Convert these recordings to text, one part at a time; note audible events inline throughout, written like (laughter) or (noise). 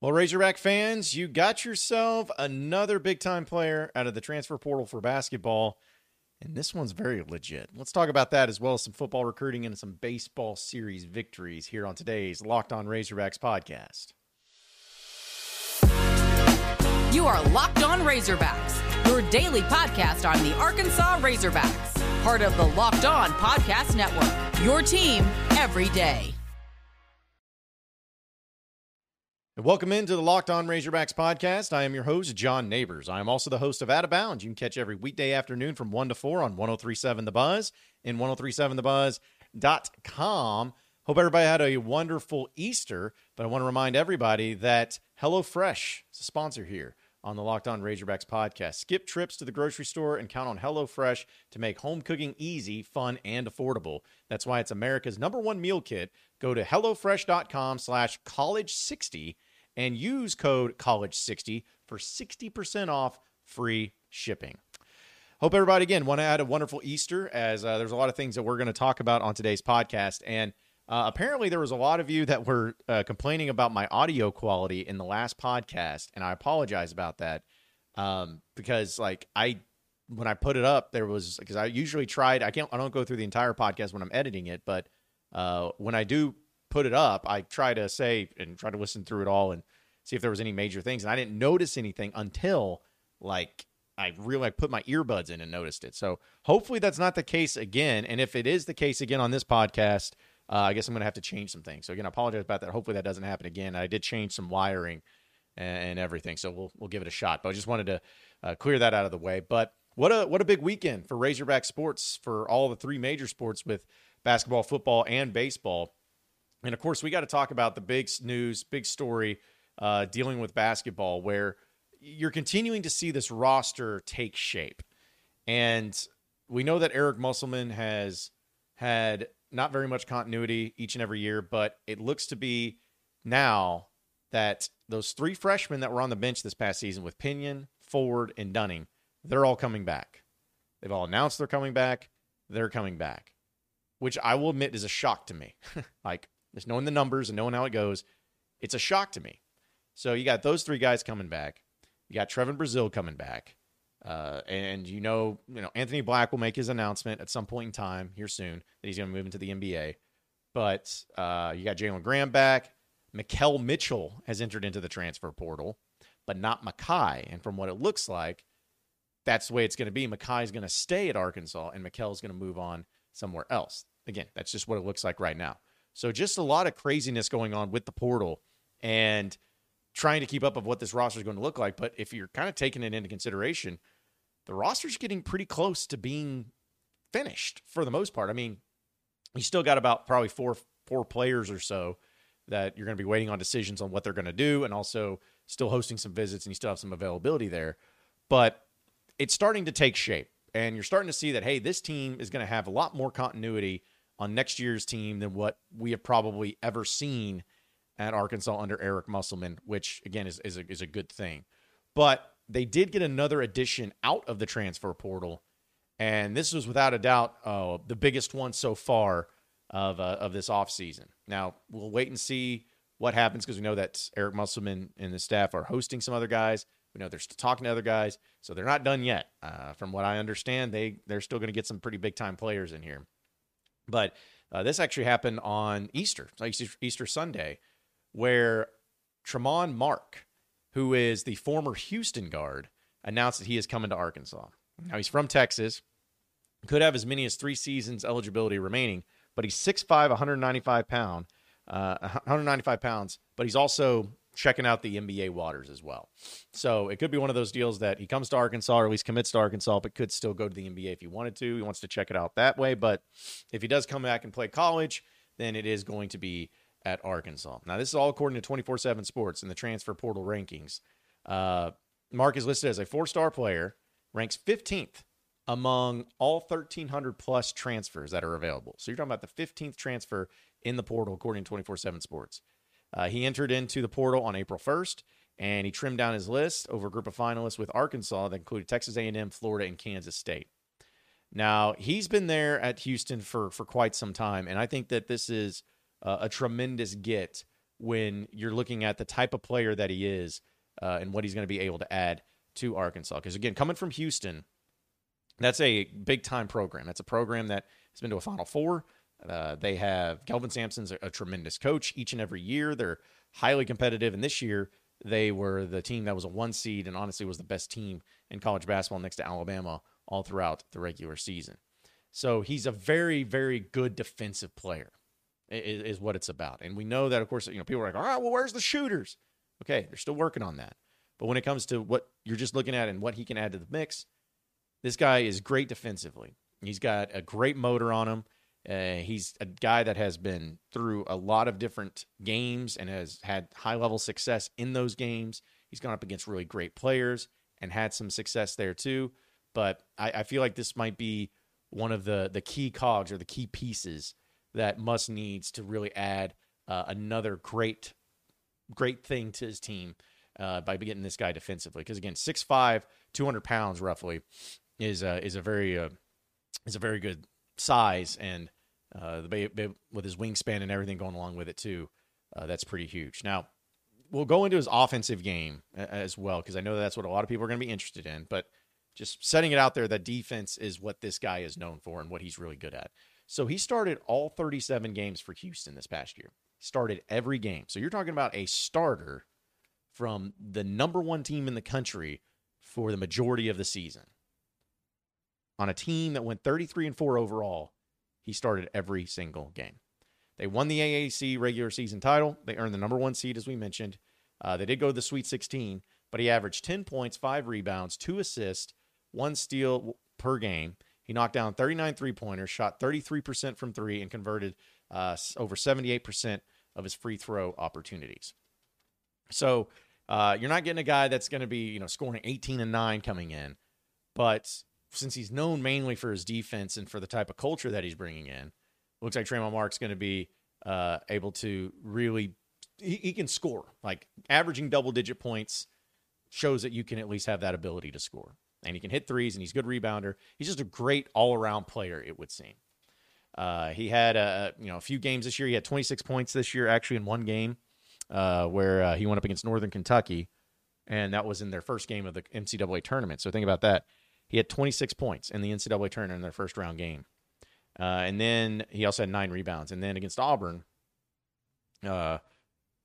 Well, Razorback fans, you got yourself another big time player out of the transfer portal for basketball. And this one's very legit. Let's talk about that as well as some football recruiting and some baseball series victories here on today's Locked On Razorbacks podcast. You are Locked On Razorbacks, your daily podcast on the Arkansas Razorbacks, part of the Locked On Podcast Network. Your team every day. Welcome into the Locked On Razorbacks podcast. I am your host, John Nabors. I am also the host of Out of Bounds. You can catch every weekday afternoon from 1 to 4 on 1037 The Buzz and 1037TheBuzz.com. Hope everybody had a wonderful Easter, but I want to remind everybody that HelloFresh is a sponsor here on the Locked On Razorbacks podcast. Skip trips to the grocery store and count on HelloFresh to make home cooking easy, fun, and affordable. That's why it's America's number one meal kit. Go to HelloFresh.com slash college60 and use code college60 for 60% off free shipping. Hope everybody again want to add a wonderful Easter as uh, there's a lot of things that we're going to talk about on today's podcast. And uh, apparently, there was a lot of you that were uh, complaining about my audio quality in the last podcast, and I apologize about that um, because, like, I when I put it up, there was because I usually tried. I can't. I don't go through the entire podcast when I'm editing it, but uh, when I do put it up, I try to say and try to listen through it all and see if there was any major things. And I didn't notice anything until like I really like, put my earbuds in and noticed it. So hopefully that's not the case again. And if it is the case again on this podcast, uh, I guess I'm going to have to change some things. So again, I apologize about that. Hopefully that doesn't happen again. I did change some wiring and, and everything, so we'll we'll give it a shot. But I just wanted to uh, clear that out of the way. But what a what a big weekend for Razorback sports for all the three major sports with basketball, football, and baseball. And of course, we got to talk about the big news, big story uh, dealing with basketball, where you're continuing to see this roster take shape. And we know that Eric Musselman has had not very much continuity each and every year, but it looks to be now that those three freshmen that were on the bench this past season with Pinion, Ford, and Dunning, they're all coming back. They've all announced they're coming back. They're coming back, which I will admit is a shock to me. (laughs) like, just knowing the numbers and knowing how it goes, it's a shock to me. So you got those three guys coming back. You got Trevin Brazile coming back. Uh, and you know, you know, Anthony Black will make his announcement at some point in time here soon that he's going to move into the NBA. But uh, you got Jalen Graham back. Makhel Mitchell has entered into the transfer portal, but not Makhi. And from what it looks like, that's the way it's going to be. Makhi is going to stay at Arkansas, and Makhel is going to move on somewhere else. Again, that's just what it looks like right now. So just a lot of craziness going on with the portal and trying to keep up of what this roster is going to look like. But if you're kind of taking it into consideration, the roster's getting pretty close to being finished for the most part. I mean, you still got about probably four four players or so that you're going to be waiting on decisions on what they're going to do, and also still hosting some visits, and you still have some availability there. But it's starting to take shape, and you're starting to see that hey, this team is going to have a lot more continuity on next year's team than what we have probably ever seen at Arkansas under Eric Musselman, which again is is a, is a good thing. But they did get another addition out of the transfer portal, and this was without a doubt uh, the biggest one so far of uh, of this offseason. Now we'll wait and see what happens because we know that Eric Musselman and the staff are hosting some other guys. We know they're still talking to other guys, so they're not done yet. Uh, from what I understand, they they're still going to get some pretty big time players in here. But uh, this actually happened on Easter, Easter, Easter Sunday, where Tramon Mark who is the former Houston guard, announced that he is coming to Arkansas. Now he's from Texas, could have as many as three seasons eligibility remaining, but he's 6'5", 195 pound, uh, 195 pounds, but he's also checking out the NBA waters as well. So it could be one of those deals that he comes to Arkansas or at least commits to Arkansas, but could still go to the NBA if he wanted to. He wants to check it out that way. But if he does come back and play college, then it is going to be at Arkansas. Now, this is all according to 24 7 Sports and the transfer portal rankings. Uh, Mark is listed as a four star player, ranks 15th among all 1,300 plus transfers that are available. So you're talking about the 15th transfer in the portal according to 24 7 Sports. Uh, he entered into the portal on April 1st, and he trimmed down his list over a group of finalists with Arkansas that included Texas A&M, Florida, and Kansas State. Now he's been there at Houston for for quite some time, and I think that this is uh, a tremendous get when you're looking at the type of player that he is uh, and what he's going to be able to add to Arkansas. Because again, coming from Houston, that's a big time program. That's a program that has been to a Final Four. Uh, they have Kelvin Sampson's a, a, tremendous coach each and every year. They're highly competitive, and this year they were the team that was a one seed and honestly was the best team in college basketball next to Alabama all throughout the regular season. So he's a very, very good defensive player, is, is what it's about. And we know that, of course, you know people are like, "All right, well, where's the shooters?" Okay, they're still working on that. But when it comes to what you're just looking at and what he can add to the mix, this guy is great defensively. He's got a great motor on him. Uh, he's a guy that has been through a lot of different games and has had high level success in those games. He's gone up against really great players and had some success there too. But I, I feel like this might be one of the the key cogs or the key pieces that Muss needs to really add uh, another great great thing to his team uh, by getting this guy defensively. Because again, 6'5", 200 pounds roughly is a, is a very uh, is a very good size, and uh, the with his wingspan and everything going along with it too, uh, that's pretty huge. Now we'll go into his offensive game as well because I know that's what a lot of people are going to be interested in. But just setting it out there that defense is what this guy is known for and what he's really good at. So he started all 37 games for Houston this past year. Started every game. So you're talking about a starter from the number one team in the country for the majority of the season on a team that went 33 and 4 overall, he started every single game. They won the AAC regular season title. They earned the number one seed, as we mentioned. Uh, they did go to the Sweet 16, but he averaged 10 points, five rebounds, two assists, one steal per game. He knocked down 39 three pointers, shot 33% from three, and converted uh, over 78% of his free throw opportunities. So uh, you're not getting a guy that's going to be you know scoring 18 and nine coming in, but since he's known mainly for his defense and for the type of culture that he's bringing in, looks like Tramon Mark's going to be uh, able to really he, he, can score like averaging double digit points shows that you can at least have that ability to score and he can hit threes and he's a good rebounder he's just a great all-around player it would seem uh, he had a you know a few games this year he had 26 points this year actually in one game uh, where uh, he went up against northern kentucky and that was in their first game of the ncaa tournament so think about that he had 26 points in the NCAA tournament in their first round game. Uh, and then he also had nine rebounds. And then against Auburn, uh,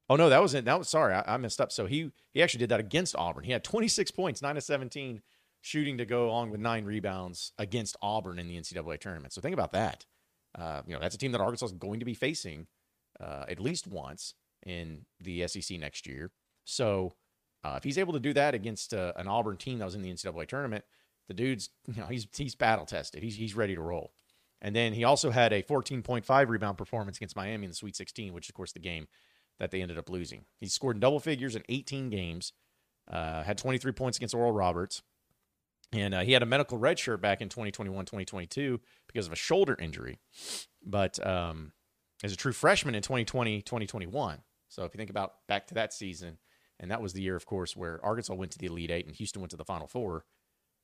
oh no, that wasn't that was sorry, I, I, messed up. So he he actually did that against Auburn. He had 26 points, nine of 17 shooting to go along with nine rebounds against Auburn in the NCAA tournament. So think about that. Uh, you know, that's a team that Arkansas is going to be facing uh, at least once in the SEC next year. So uh, if he's able to do that against uh, an Auburn team that was in the NCAA tournament, the dude's, (laughs) you know, he's he's battle tested. He's he's ready to roll. And then he also had a 14.5 rebound performance against Miami in the Sweet 16, which is, of course, the game that they ended up losing. He scored in double figures in 18 games, uh, had 23 points against Oral Roberts. And uh, he had a medical red shirt back in 2021 2022 because of a shoulder injury. But um, as a true freshman in 2020 2021. So if you think about back to that season, and that was the year, of course, where Arkansas went to the Elite Eight and Houston went to the Final Four.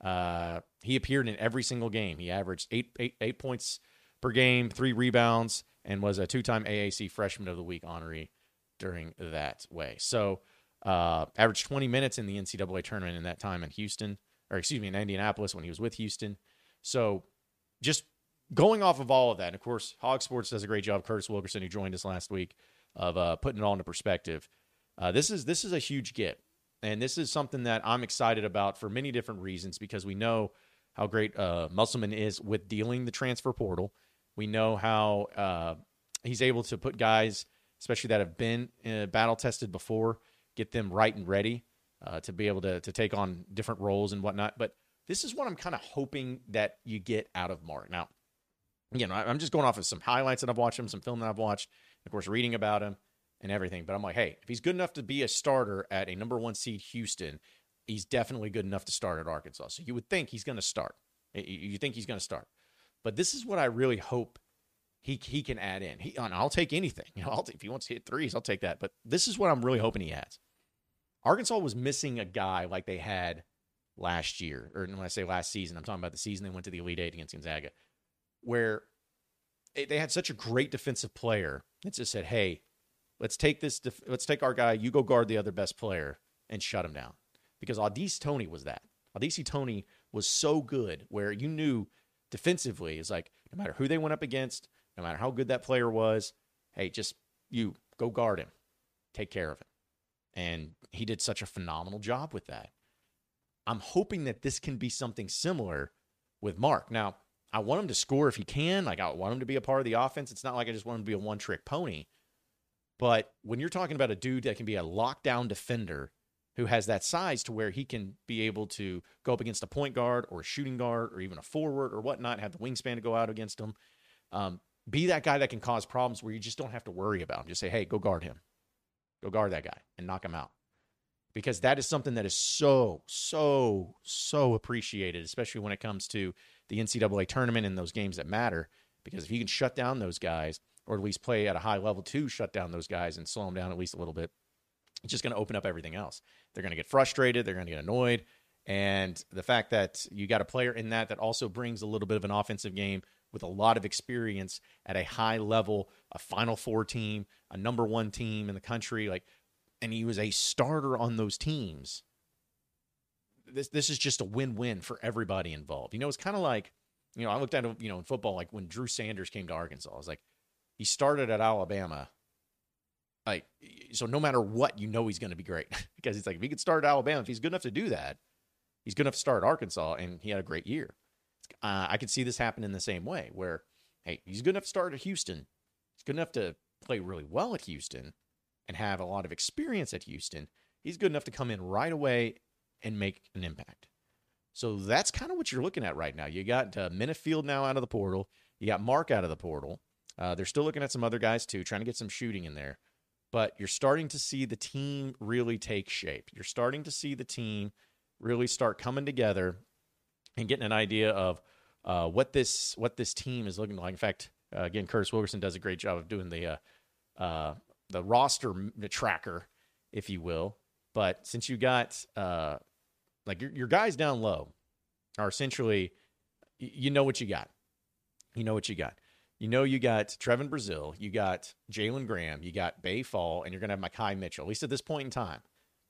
Uh, he appeared in every single game. He averaged eight, eight, eight points per game, three rebounds, and was a two time AAC Freshman of the Week honoree during that way. So, uh, averaged 20 minutes in the NCAA tournament in that time in Houston, or excuse me, in Indianapolis when he was with Houston. So, just going off of all of that, and of course, Hog Sports does a great job. Curtis Wilkerson, who joined us last week, of uh, putting it all into perspective. Uh, this is this is a huge get. And this is something that I'm excited about for many different reasons because we know how great uh, Musselman is with dealing the transfer portal. We know how uh, he's able to put guys, especially that have been uh, battle tested before, get them right and ready uh, to be able to, to take on different roles and whatnot. But this is what I'm kind of hoping that you get out of Mark. Now, again, I'm just going off of some highlights that I've watched him, some film that I've watched, of course, reading about him and everything. But I'm like, hey, if he's good enough to be a starter at a number one seed Houston, he's definitely good enough to start at Arkansas. So you would think he's going to start. You think he's going to start. But this is what I really hope he he can add in. He, I'll take anything. You know, I'll, if he wants to hit threes, I'll take that. But this is what I'm really hoping he adds. Arkansas was missing a guy like they had last year, or when I say last season, I'm talking about the season they went to the Elite Eight against Gonzaga, where they had such a great defensive player that just said, "Hey, let's take this. Def- let's take our guy. You go guard the other best player and shut him down because Au'Diese Toney was that. Au'Diese Toney was so good where you knew defensively is like no matter who they went up against, no matter how good that player was, hey, just you go guard him, take care of him. And he did such a phenomenal job with that. I'm hoping that this can be something similar with Mark. Now, I want him to score if he can. Like, I want him to be a part of the offense. It's not like I just want him to be a one trick pony. But when you're talking about a dude that can be a lockdown defender who has that size to where he can be able to go up against a point guard or a shooting guard or even a forward or whatnot, have the wingspan to go out against him, um, be that guy that can cause problems where you just don't have to worry about him. Just say, hey, go guard him. Go guard that guy and knock him out. Because that is something that is so, so, so appreciated, especially when it comes to the NCAA tournament and those games that matter. Because if you can shut down those guys, or at least play at a high level to shut down those guys and slow them down at least a little bit, it's just going to open up everything else. They're going to get frustrated. They're going to get annoyed. And the fact that you got a player in that that also brings a little bit of an offensive game with a lot of experience at a high level, a Final Four team, a number one team in the country, like, and he was a starter on those teams. This this is just a win win for everybody involved. You know, it's kind of like, you know, I looked at you know, in football, like when Drew Sanders came to Arkansas, I was like, he started at Alabama. Like, so no matter what, you know he's going to be great (laughs) because he's like if he could start at Alabama, if he's good enough to do that, he's good enough to start Arkansas, and he had a great year. Uh, I could see this happen in the same way where, hey, he's good enough to start at Houston. He's good enough to play really well at Houston and have a lot of experience at Houston. He's good enough to come in right away and make an impact. So that's kind of what you're looking at right now. You got uh, Menifield now out of the portal. You got Mark out of the portal. Uh, they're still looking at some other guys too, trying to get some shooting in there. But you're starting to see the team really take shape. You're starting to see the team really start coming together and getting an idea of uh, what this what this team is looking like. In fact, uh, again, Curtis Wilkerson does a great job of doing the uh, uh the roster tracker, if you will. But since you got uh, like your, your guys down low are essentially, you know what you got. You know what you got. You know you got Trevin Brazile, you got Jalen Graham, you got Baye Fall, and you're going to have Makhi Mitchell, at least at this point in time.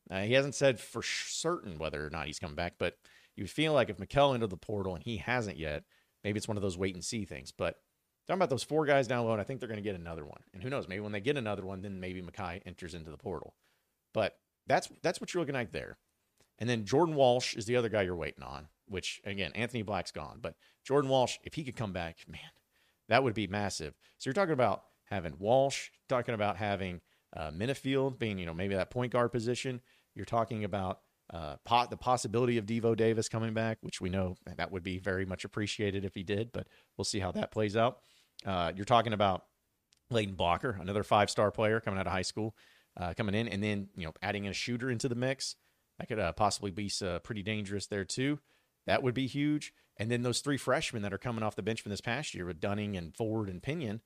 Uh, he hasn't said for certain whether or not he's coming back, but you feel like if Makhel entered the portal and he hasn't yet, maybe it's one of those wait and see things. But talking about those four guys down low, and I think they're going to get another one. And who knows? Maybe when they get another one, then maybe Makhi enters into the portal. But that's that's what you're looking at there. And then Jordan Walsh is the other guy you're waiting on. Which again, Anthony Black's gone, but Jordan Walsh, if he could come back, man, that would be massive. So you're talking about having Walsh, talking about having uh, Menifield being, you know, maybe that point guard position. You're talking about uh, pot, the possibility of Devo Davis coming back, which we know that would be very much appreciated if he did, but we'll see how that plays out. Uh, you're talking about Layden Blocker, another five star player coming out of high school, uh, coming in, and then you know adding a shooter into the mix that could uh, possibly be uh, pretty dangerous there too. That would be huge. And then those three freshmen that are coming off the bench from this past year with Dunning and Ford and Pinion,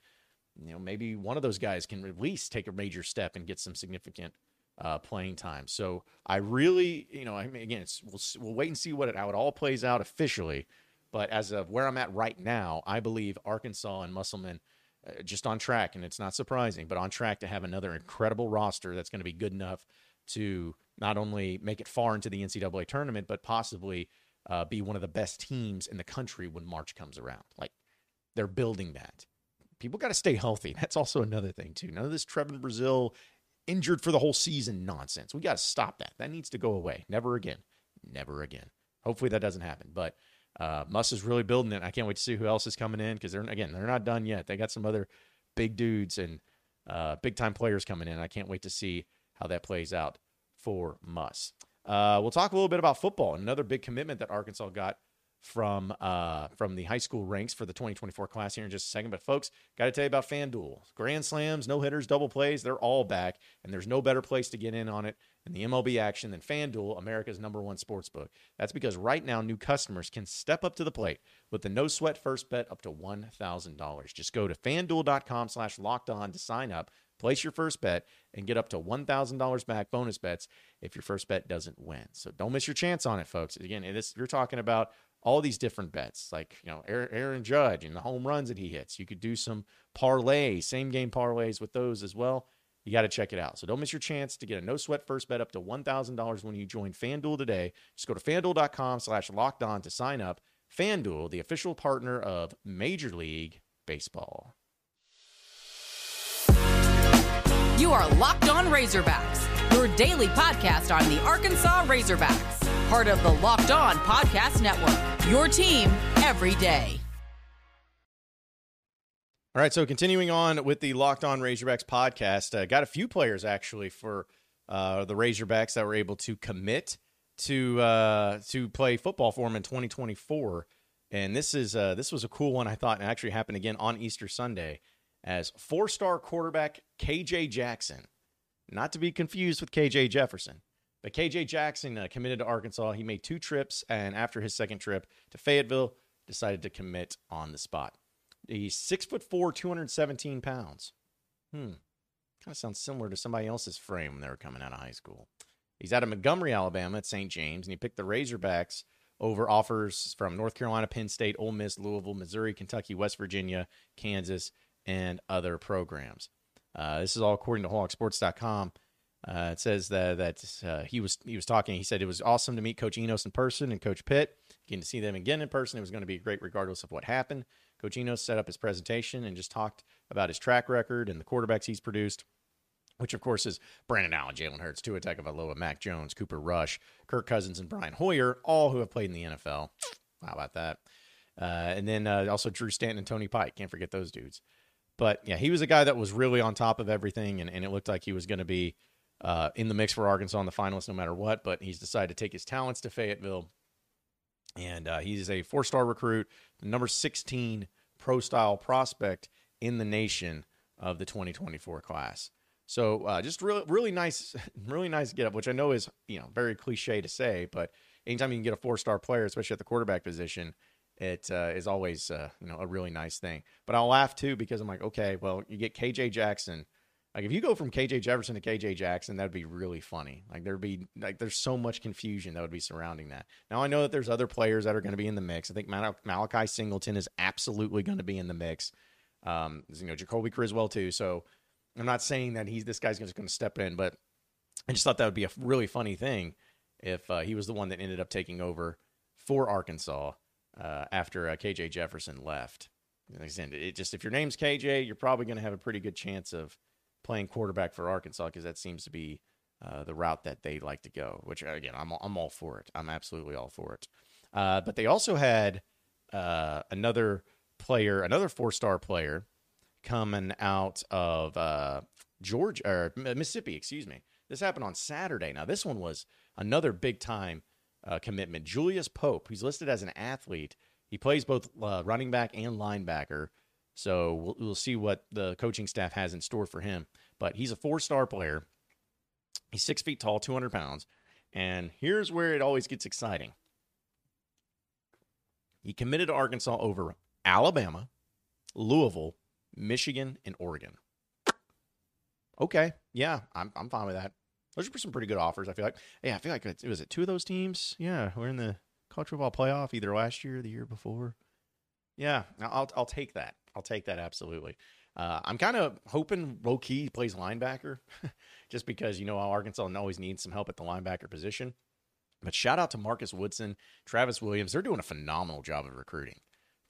you know maybe one of those guys can at least take a major step and get some significant uh, playing time. So I really, you know, I mean, again, it's we'll we'll wait and see what it, how it all plays out officially. But as of where I'm at right now, I believe Arkansas and Musselman uh, just on track, and it's not surprising, but on track to have another incredible roster that's going to be good enough to not only make it far into the NCAA tournament, but possibly uh, be one of the best teams in the country when March comes around. Like they're building that. People got to stay healthy. That's also another thing too. None of this Trevin Brazile injured for the whole season nonsense. We got to stop that. That needs to go away. Never again. Never again. Hopefully that doesn't happen. But uh, Muss is really building it. I can't wait to see who else is coming in because they're again they're not done yet. They got some other big dudes and uh, big time players coming in. I can't wait to see how that plays out for Muss. Uh, we'll talk a little bit about football. Another big commitment that Arkansas got from uh, from the high school ranks for the 2024 class here in just a second. But folks, got to tell you about FanDuel. Grand slams, no hitters, double plays, they're all back, and there's no better place to get in on it in the MLB action than FanDuel, America's number one sports book. That's because right now new customers can step up to the plate with the no sweat first bet up to $1,000. Just go to fanduel.com slash locked on to sign up, place your first bet, and get up to $1,000 back bonus bets if your first bet doesn't win. So don't miss your chance on it, folks. Again, it is, you're talking about all these different bets, like you know Aaron Judge and the home runs that he hits. You could do some parlays, same game parlays with those as well. You got to check it out. So don't miss your chance to get a no sweat first bet up to $1,000 when you join FanDuel today. Just go to fanduel.com slash locked on to sign up. FanDuel, the official partner of Major League Baseball. You are Locked On Razorbacks, your daily podcast on the Arkansas Razorbacks, part of the Locked On Podcast Network. Your team every day. All right, so continuing on with the Locked On Razorbacks podcast, uh, got a few players actually for uh, the Razorbacks that were able to commit to uh, to play football for them in 2024, and this is uh, this was a cool one I thought, and actually happened again on Easter Sunday, as four-star quarterback KJ Jackson, not to be confused with KJ Jefferson, but KJ Jackson uh, committed to Arkansas. He made two trips, and after his second trip to Fayetteville, decided to commit on the spot. He's six foot four, 217 pounds. Hmm. Kind of sounds similar to somebody else's frame when they were coming out of high school. He's out of Montgomery, Alabama at St. James, and he picked the Razorbacks over offers from North Carolina, Penn State, Ole Miss, Louisville, Missouri, Kentucky, West Virginia, Kansas, and other programs. Uh, this is all according to HawgSports.com. Uh, it says that that uh, he was he was talking. He said it was awesome to meet Coach Enos in person and Coach Pitt. Getting to see them again in person, it was going to be great regardless of what happened. Coach Enos set up his presentation and just talked about his track record and the quarterbacks he's produced, which of course is Brandon Allen, Jalen Hurts, Tua Tagovailoa, Mac Jones, Cooper Rush, Kirk Cousins, and Brian Hoyer, all who have played in the NFL. How about that? Uh, and then uh, also Drew Stanton and Tony Pike. Can't forget those dudes. But yeah, he was a guy that was really on top of everything, and, and it looked like he was going to be uh, in the mix for Arkansas in the finalists no matter what. But he's decided to take his talents to Fayetteville and uh, he's a four star recruit, number 16 pro style prospect in the nation of the 2024 class. So uh, just really, really nice, (laughs) really nice get up, which I know is you know very cliche to say, but anytime you can get a four star player, especially at the quarterback position, it uh, is always uh, you know a really nice thing. But I'll laugh too because I'm like, okay, well you get KJ Jackson like if you go from KJ Jefferson to KJ Jackson, that'd be really funny. Like there'd be like there's so much confusion that would be surrounding that. Now I know that there's other players that are going to be in the mix. I think Mal- Malachi Singleton is absolutely going to be in the mix. Um, you know Jacoby Criswell too. So I'm not saying that he's this guy's just going to step in, but I just thought that would be a really funny thing if uh, he was the one that ended up taking over for Arkansas uh, after uh, KJ Jefferson left. Said, it just if your name's KJ, you're probably going to have a pretty good chance of playing quarterback for Arkansas because that seems to be uh, the route that they like to go. Which again, I'm I'm all for it. I'm absolutely all for it. Uh, but they also had uh, another player, another four star player, coming out of uh, Georgia or Mississippi. Excuse me. This happened on Saturday. Now this one was another big time uh, commitment. Julius Pope. He's listed as an athlete. He plays both uh, running back and linebacker. So we'll, we'll see what the coaching staff has in store for him. But he's a four star player. He's six feet tall, 200 pounds. And here's where it always gets exciting. He committed to Arkansas over Alabama, Louisville, Michigan, and Oregon. Okay, yeah, I'm I'm fine with that. Those are some pretty good offers. I feel like. Yeah, I feel like it was it two of those teams. Yeah, we're in the college football playoff either last year or the year before. Yeah, I'll I'll take that. I'll take that absolutely. Uh, I'm kind of hoping low key plays linebacker, (laughs) just because you know Arkansas always needs some help at the linebacker position. But shout out to Marcus Woodson, Travis Williams. They're doing a phenomenal job of recruiting.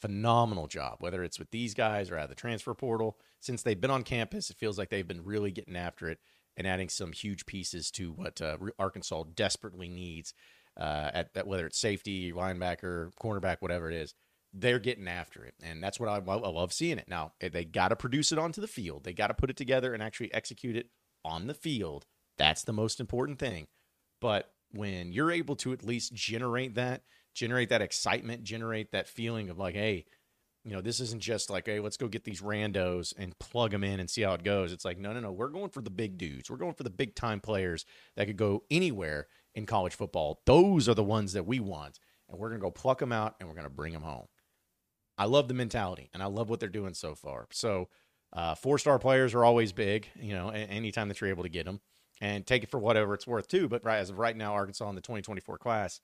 Phenomenal job, whether it's with these guys or at the transfer portal. Since they've been on campus, it feels like they've been really getting after it and adding some huge pieces to what uh, Arkansas desperately needs uh, at, at whether it's safety, linebacker, cornerback, whatever it is they're getting after it. And that's what I, I love seeing it. Now, eh, they got to produce it onto the field, they got to put it together and actually execute it on the field. That's the most important thing. But when you're able to at least generate that, generate that excitement, generate that feeling of like, hey, you know, this isn't just like, hey, let's go get these randos and plug them in and see how it goes. It's like, no, no, no, we're going for the big dudes. We're going for the big time players that could go anywhere in college football. Those are the ones that we want. And we're going to go pluck them out and we're going to bring them home. I love the mentality and I love what they're doing so far. So, uh, four star players are always big, you know, anytime that you're able to get them and take it for whatever it's worth, too. But right as of right now, Arkansas in the 2024 class,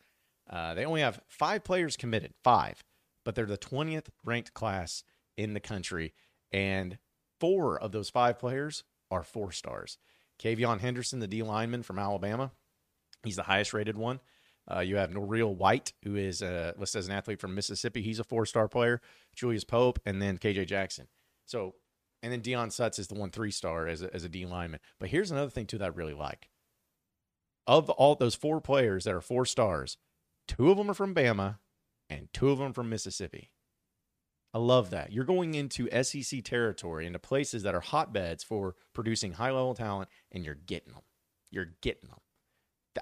uh, they only have five players committed, five, but they're the 20th ranked class in the country. And four of those five players are four stars. Kavion Henderson, the D lineman from Alabama, he's the highest rated one. Uh, you have Noreel White, who is uh, listed as an athlete from Mississippi. He's a four star player. Julius Pope, and then KJ Jackson. So, and then Dion Sutz is the one three star as a, as a D lineman. But here's another thing, too, that I really like. Of all those four players that are four stars, two of them are from Bama and two of them from Mississippi. I love that. You're going into SEC territory, into places that are hotbeds for producing high level talent, and you're getting them. You're getting them.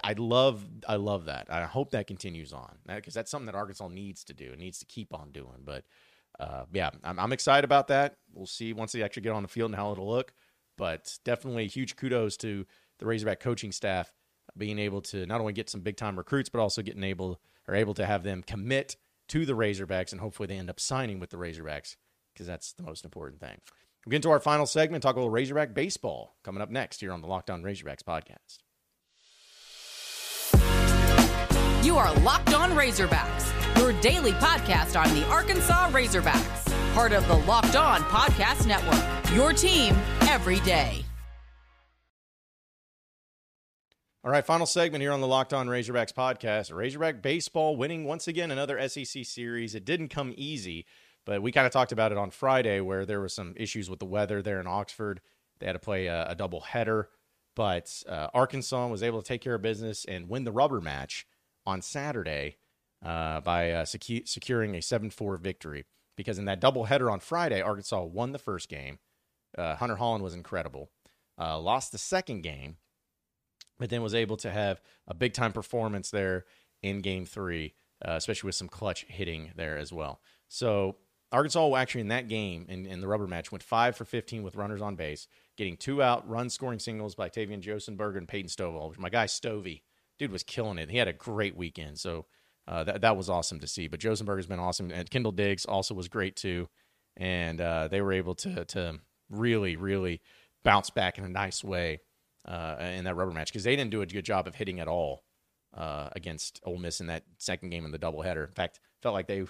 I love, I love that. I hope that continues on because that's something that Arkansas needs to do. It needs to keep on doing. But uh, yeah, I'm, I'm excited about that. We'll see once they actually get on the field and how it'll look. But definitely huge kudos to the Razorback coaching staff being able to not only get some big time recruits, but also getting able or able to have them commit to the Razorbacks, and hopefully they end up signing with the Razorbacks because that's the most important thing. We'll get into our final segment, talk a little Razorback baseball coming up next here on the Locked On Razorbacks podcast. You are Locked On Razorbacks, your daily podcast on the Arkansas Razorbacks, part of the Locked On Podcast Network. Your team every day. All right, final segment here on the Locked On Razorbacks podcast. Razorback baseball winning once again another SEC series. It didn't come easy, but we kind of talked about it on Friday where there were some issues with the weather there in Oxford. They had to play a, a double header, but uh, Arkansas was able to take care of business and win the rubber match on Saturday uh, by uh, secu- securing a 7 4 victory. Because in that double header on Friday, Arkansas won the first game. Uh, Hunter Hollan was incredible. Uh, lost the second game but then was able to have a big time performance there in game three, uh, especially with some clutch hitting there as well. So Arkansas actually in that game in, in the rubber match went five for 15 with runners on base, getting two out run scoring singles by Tavian Josenberger and Peyton Stovall, which my guy Stovey, dude was killing it. He had a great weekend. So uh, that, that was awesome to see. But Josenberger's been awesome. And Kendall Diggs also was great too. And uh, they were able to, to really, really bounce back in a nice way uh, in that rubber match because they didn't do a good job of hitting at all uh, against Ole Miss in that second game in the doubleheader. In fact, felt like they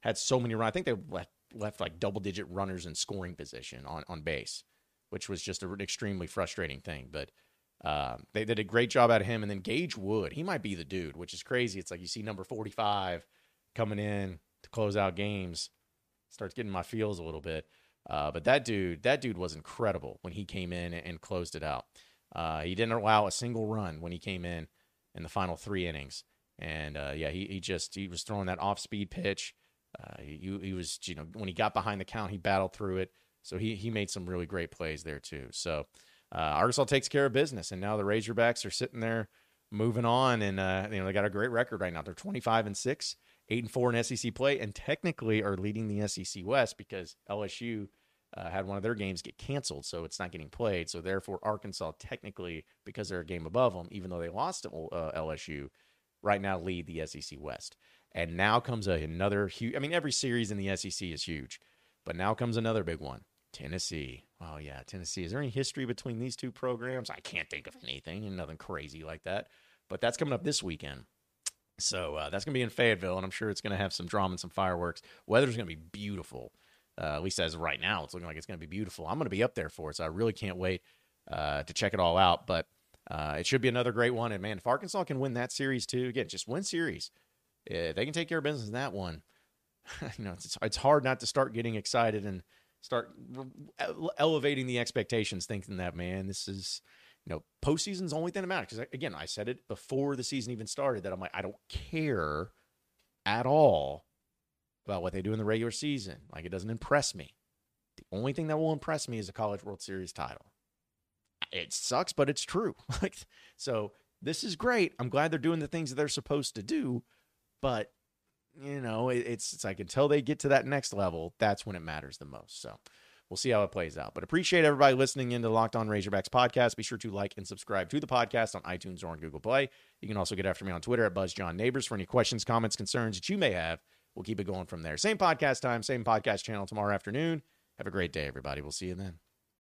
had so many runs. I think they left, left like double digit runners in scoring position on, on base, which was just an extremely frustrating thing. But uh, they did a great job out of him. And then Gage Wood, he might be the dude, which is crazy. It's like you see number 45 coming in to close out games, starts getting my feels a little bit. Uh, but that dude, that dude was incredible when he came in and closed it out. Uh, he didn't allow a single run when he came in in the final three innings. And uh, yeah, he, he just he was throwing that off speed pitch. Uh, he, he was you know when he got behind the count, he battled through it. So he he made some really great plays there too. So uh, Arkansas takes care of business, and now the Razorbacks are sitting there moving on, and uh, you know they got a great record right now. They're twenty five and six, eight and four in SEC play, and technically are leading the SEC West because LSU uh, had one of their games get canceled, so it's not getting played. So therefore, Arkansas technically, because they're a game above them, even though they lost to uh, LSU, right now lead the SEC West. And now comes a, another huge. I mean, every series in the SEC is huge, but now comes another big one. Tennessee. Oh yeah, Tennessee. Is there any history between these two programs? I can't think of anything, nothing crazy like that. But that's coming up this weekend. So uh, that's going to be in Fayetteville, and I'm sure it's going to have some drama and some fireworks. Weather's going to be beautiful. Uh, at least as right now, it's looking like it's going to be beautiful. I'm going to be up there for it, so I really can't wait uh, to check it all out. But uh, it should be another great one. And man, if Arkansas can win that series too, again, just win series, If they can take care of business in that one. (laughs) you know, it's, it's hard not to start getting excited and start elevating the expectations, thinking that man, this is you know postseason's the only thing that matters. Because again, I said it before the season even started that I'm like, I don't care at all about what they do in the regular season. Like it doesn't impress me. The only thing that will impress me is a College World Series title. It sucks, but it's true. (laughs) Like so this is great. I'm glad they're doing the things that they're supposed to do, but you know, it, it's it's like until they get to that next level, that's when it matters the most. So we'll see how it plays out. But appreciate everybody listening into the Locked On Razorbacks podcast. Be sure to like and subscribe to the podcast on iTunes or on Google Play. You can also get after me on Twitter at BuzzJohnNabors for any questions, comments, concerns that you may have we'll keep it going from there. Same podcast time, same podcast channel tomorrow afternoon. Have a great day, everybody. We'll see you then.